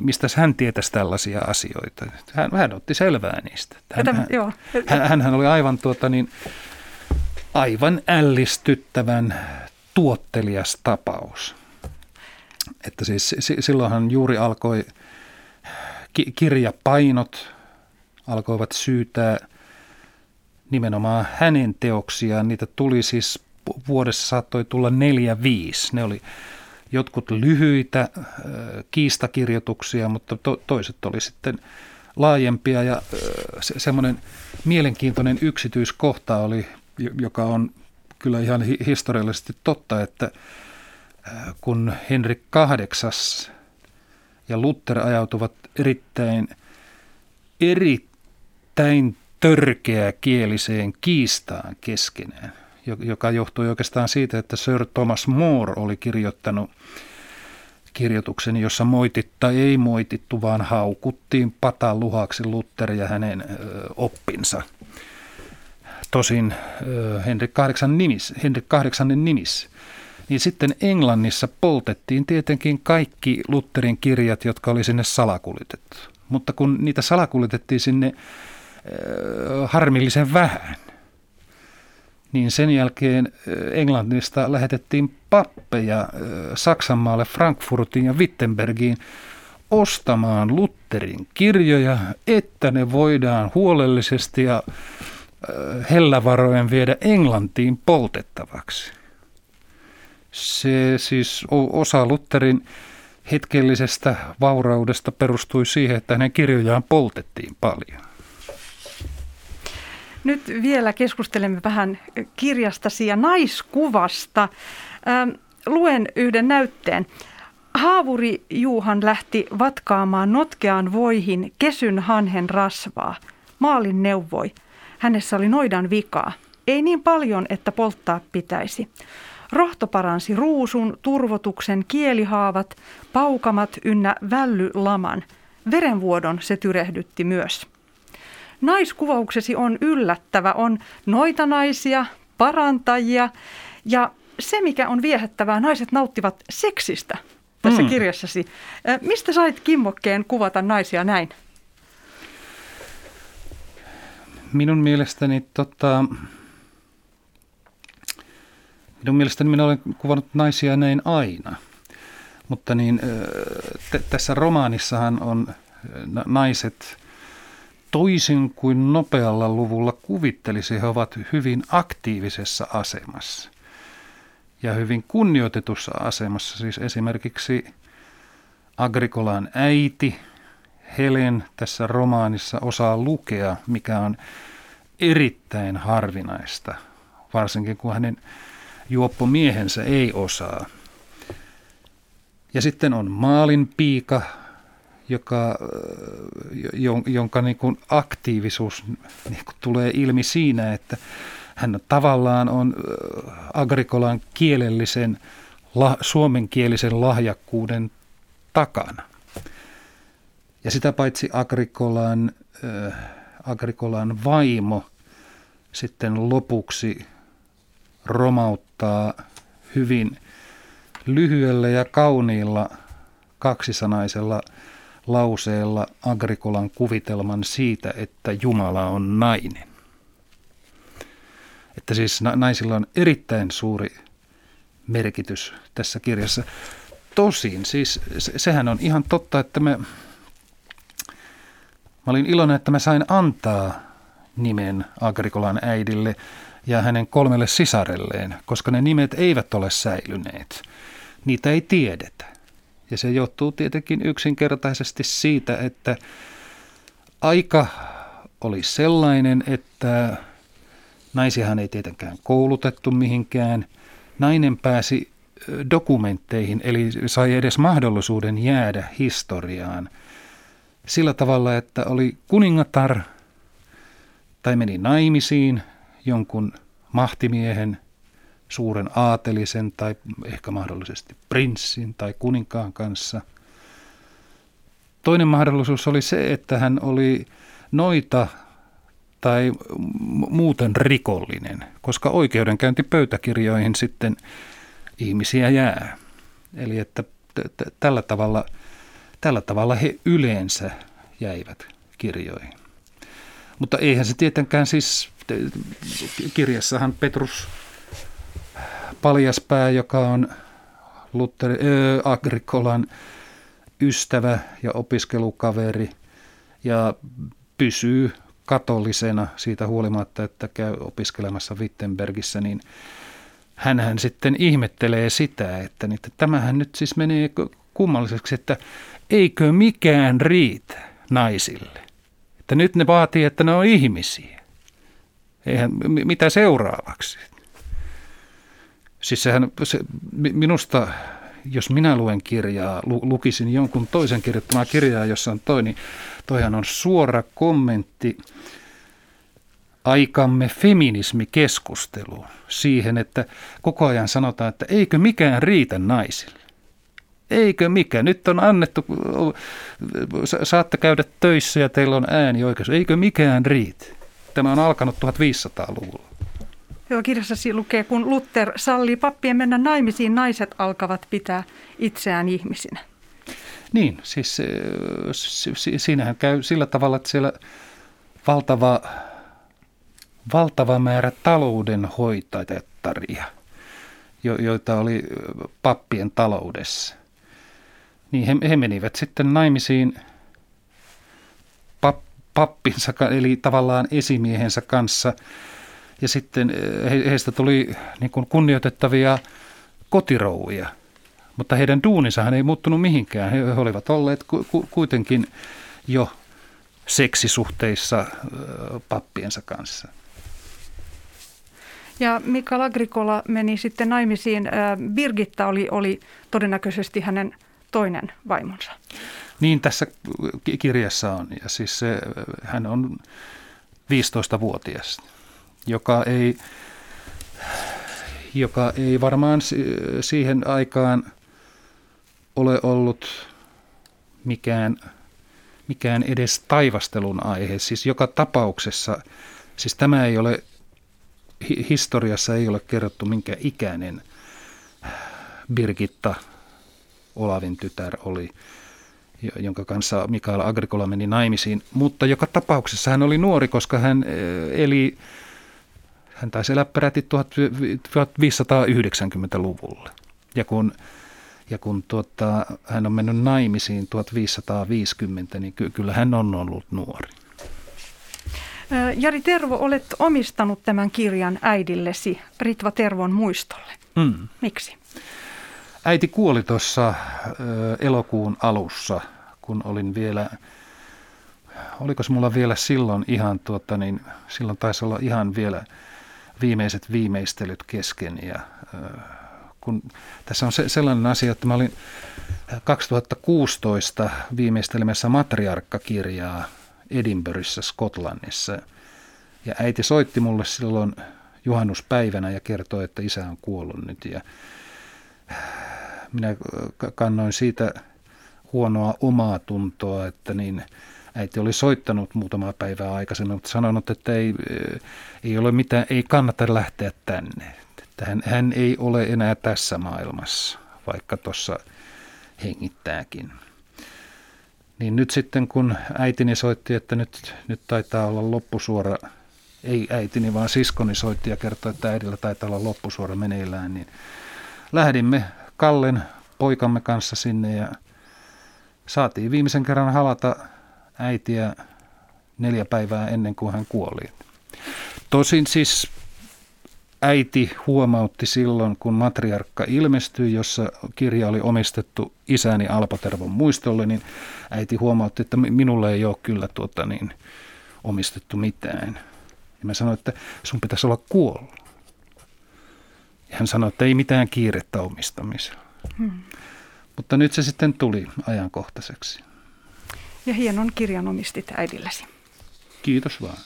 mistä hän tietäisi tällaisia asioita. Hän, hän otti selvää niistä. Hän, Tämä, hän, hän, hän oli aivan tuota niin, aivan ällistyttävän tuottelias tapaus. Että siis silloinhan juuri alkoi kirjapainot alkoivat syytää nimenomaan hänen teoksiaan. Niitä tuli siis vuodessa saattoi tulla neljä, viisi. Ne oli jotkut lyhyitä kiistakirjoituksia, mutta to, toiset oli sitten laajempia ja se, semmoinen mielenkiintoinen yksityiskohta oli joka on kyllä ihan historiallisesti totta, että kun Henrik VIII ja Luther ajautuvat erittäin, erittäin törkeä kieliseen kiistaan keskenään, joka johtui oikeastaan siitä, että Sir Thomas More oli kirjoittanut kirjoituksen, jossa moititta ei moitittu, vaan haukuttiin pataluhaksi Luther ja hänen oppinsa – tosin Henrik VIII nimis, Henrik VIII nimissä. Niin sitten Englannissa poltettiin tietenkin kaikki Lutherin kirjat, jotka oli sinne salakuljetettu. Mutta kun niitä salakuljetettiin sinne harmillisen vähän, niin sen jälkeen Englannista lähetettiin pappeja Saksanmaalle, Frankfurtiin ja Wittenbergiin ostamaan Lutherin kirjoja, että ne voidaan huolellisesti ja hellävarojen viedä Englantiin poltettavaksi. Se siis osa Lutherin hetkellisestä vauraudesta perustui siihen, että hänen kirjojaan poltettiin paljon. Nyt vielä keskustelemme vähän kirjastasi ja naiskuvasta. Ähm, luen yhden näytteen. Haavuri Juuhan lähti vatkaamaan notkeaan voihin kesyn hanhen rasvaa. Maalin neuvoi – Hänessä oli noidan vikaa. Ei niin paljon, että polttaa pitäisi. Rohto paransi ruusun, turvotuksen, kielihaavat, paukamat ynnä vällylaman. Verenvuodon se tyrehdytti myös. Naiskuvauksesi on yllättävä, on noita naisia, parantajia ja se, mikä on viehättävää, naiset nauttivat seksistä tässä mm. kirjassasi. Mistä sait kimmokkeen kuvata naisia näin? minun mielestäni tota, minun mielestäni minä olen kuvannut naisia näin aina. Mutta niin, t- tässä romaanissahan on naiset toisin kuin nopealla luvulla kuvittelisi, he ovat hyvin aktiivisessa asemassa ja hyvin kunnioitetussa asemassa. Siis esimerkiksi Agrikolan äiti – Helen tässä romaanissa osaa lukea, mikä on erittäin harvinaista, varsinkin kun hänen juoppomiehensä ei osaa. Ja sitten on Maalin piika, joka, jonka niin kuin aktiivisuus niin kuin tulee ilmi siinä, että hän tavallaan on Agrikolan kielellisen, suomenkielisen lahjakkuuden takana. Ja sitä paitsi Agrikolan, äh, Agrikolan vaimo sitten lopuksi romauttaa hyvin lyhyellä ja kauniilla kaksisanaisella lauseella Agrikolan kuvitelman siitä, että Jumala on nainen. Että siis naisilla on erittäin suuri merkitys tässä kirjassa. Tosin, siis sehän on ihan totta, että me, mä olin iloinen, että mä sain antaa nimen Agrikolan äidille ja hänen kolmelle sisarelleen, koska ne nimet eivät ole säilyneet. Niitä ei tiedetä. Ja se johtuu tietenkin yksinkertaisesti siitä, että aika oli sellainen, että naisiahan ei tietenkään koulutettu mihinkään. Nainen pääsi dokumentteihin, eli sai edes mahdollisuuden jäädä historiaan sillä tavalla, että oli kuningatar tai meni naimisiin jonkun mahtimiehen, suuren aatelisen tai ehkä mahdollisesti prinssin tai kuninkaan kanssa. Toinen mahdollisuus oli se, että hän oli noita tai muuten rikollinen, koska oikeudenkäyntipöytäkirjoihin sitten ihmisiä jää. Eli että tällä tavalla, tällä tavalla he yleensä jäivät kirjoihin. Mutta eihän se tietenkään siis, kirjassahan Petrus Paljaspää, joka on Luther, äh, Agrikolan ystävä ja opiskelukaveri ja pysyy katolisena siitä huolimatta, että käy opiskelemassa Wittenbergissä, niin hän sitten ihmettelee sitä, että, niin, että tämähän nyt siis menee kummalliseksi, että eikö mikään riitä naisille. Että nyt ne vaatii, että ne on ihmisiä. Eihän, mitä seuraavaksi? Siis sehän, se, minusta, jos minä luen kirjaa, lukisin jonkun toisen kirjoittamaa kirjaa, jossa on toi, niin toihan on suora kommentti aikamme feminismikeskusteluun siihen, että koko ajan sanotaan, että eikö mikään riitä naisille. Eikö mikä? Nyt on annettu, saatte käydä töissä ja teillä on ääni oikeus. Eikö mikään riitä? Tämä on alkanut 1500-luvulla. Joo, kirjassasi lukee, kun Luther sallii pappien mennä naimisiin, naiset alkavat pitää itseään ihmisinä. Niin, siis siinähän käy sillä tavalla, että siellä valtava, valtava määrä taloudenhoitajattaria, joita oli pappien taloudessa, niin he, he menivät sitten naimisiin pap, pappinsa, eli tavallaan esimiehensä kanssa. Ja sitten he, heistä tuli niin kuin kunnioitettavia kotirouvia. Mutta heidän duuninsahan ei muuttunut mihinkään. He, he olivat olleet ku, ku, kuitenkin jo seksisuhteissa pappiensa kanssa. Ja Mikael Agricola meni sitten naimisiin. Birgitta oli, oli todennäköisesti hänen toinen vaimonsa. Niin tässä kirjassa on. Ja siis se, hän on 15-vuotias, joka ei, joka ei varmaan siihen aikaan ole ollut mikään, mikään edes taivastelun aihe. Siis joka tapauksessa, siis tämä ei ole, historiassa ei ole kerrottu minkä ikäinen Birgitta Olavin tytär oli, jonka kanssa Mikael Agricola meni naimisiin. Mutta joka tapauksessa hän oli nuori, koska hän eh, eli, hän taisi elää peräti 1590-luvulla. Ja kun, ja kun tuota, hän on mennyt naimisiin 1550, niin ky- kyllä hän on ollut nuori. Jari Tervo, olet omistanut tämän kirjan äidillesi Ritva Tervon muistolle. Mm. Miksi? Äiti kuoli tuossa elokuun alussa, kun olin vielä, oliko mulla vielä silloin ihan, tuota, niin, silloin taisi olla ihan vielä viimeiset viimeistelyt kesken ja kun tässä on se, sellainen asia, että mä olin 2016 viimeistelemässä matriarkkakirjaa Edinburghissa, Skotlannissa. Ja äiti soitti mulle silloin juhannuspäivänä ja kertoi, että isä on kuollut nyt. Ja minä kannoin siitä huonoa omaa tuntoa, että niin äiti oli soittanut muutama päivää aikaisemmin, mutta sanonut, että ei, ei ole mitään, ei kannata lähteä tänne. Että hän, hän ei ole enää tässä maailmassa, vaikka tuossa hengittääkin. Niin nyt sitten kun äitini soitti, että nyt, nyt taitaa olla loppusuora, ei äitini vaan siskoni soitti ja kertoi, että äidillä taitaa olla loppusuora meneillään, niin lähdimme Kallen poikamme kanssa sinne ja saatiin viimeisen kerran halata äitiä neljä päivää ennen kuin hän kuoli. Tosin siis äiti huomautti silloin, kun matriarkka ilmestyi, jossa kirja oli omistettu isäni Alpatervon muistolle, niin äiti huomautti, että minulle ei ole kyllä tuota niin, omistettu mitään. Ja mä sanoin, että sun pitäisi olla kuollut. Ja hän sanoi, että ei mitään kiirettä omistamisella. Hmm. Mutta nyt se sitten tuli ajankohtaiseksi. Ja hienon kirjan omistit äidillesi. Kiitos vaan.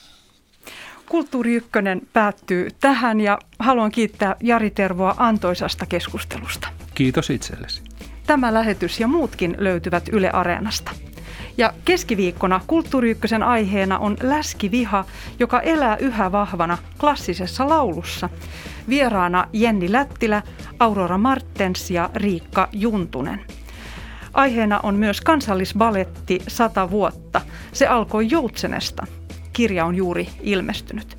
Kulttuuri Ykkönen päättyy tähän ja haluan kiittää Jari Tervoa antoisasta keskustelusta. Kiitos itsellesi. Tämä lähetys ja muutkin löytyvät Yle Areenasta. Ja keskiviikkona Kulttuuri Ykkösen aiheena on läskiviha, joka elää yhä vahvana klassisessa laulussa. Vieraana Jenni Lättilä, Aurora Martens ja Riikka Juntunen. Aiheena on myös kansallisbaletti 100 vuotta. Se alkoi Joutsenesta. Kirja on juuri ilmestynyt.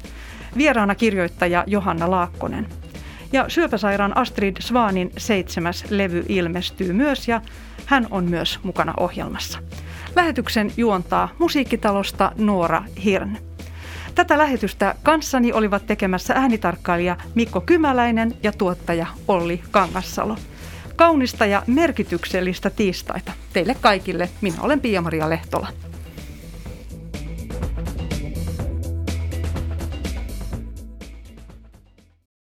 Vieraana kirjoittaja Johanna Laakkonen. Ja syöpäsairaan Astrid Svanin seitsemäs levy ilmestyy myös ja hän on myös mukana ohjelmassa. Lähetyksen juontaa musiikkitalosta Noora Hirn. Tätä lähetystä kanssani olivat tekemässä äänitarkkailija Mikko Kymäläinen ja tuottaja Olli Kangassalo. Kaunista ja merkityksellistä tiistaita teille kaikille. Minä olen Pia-Maria Lehtola.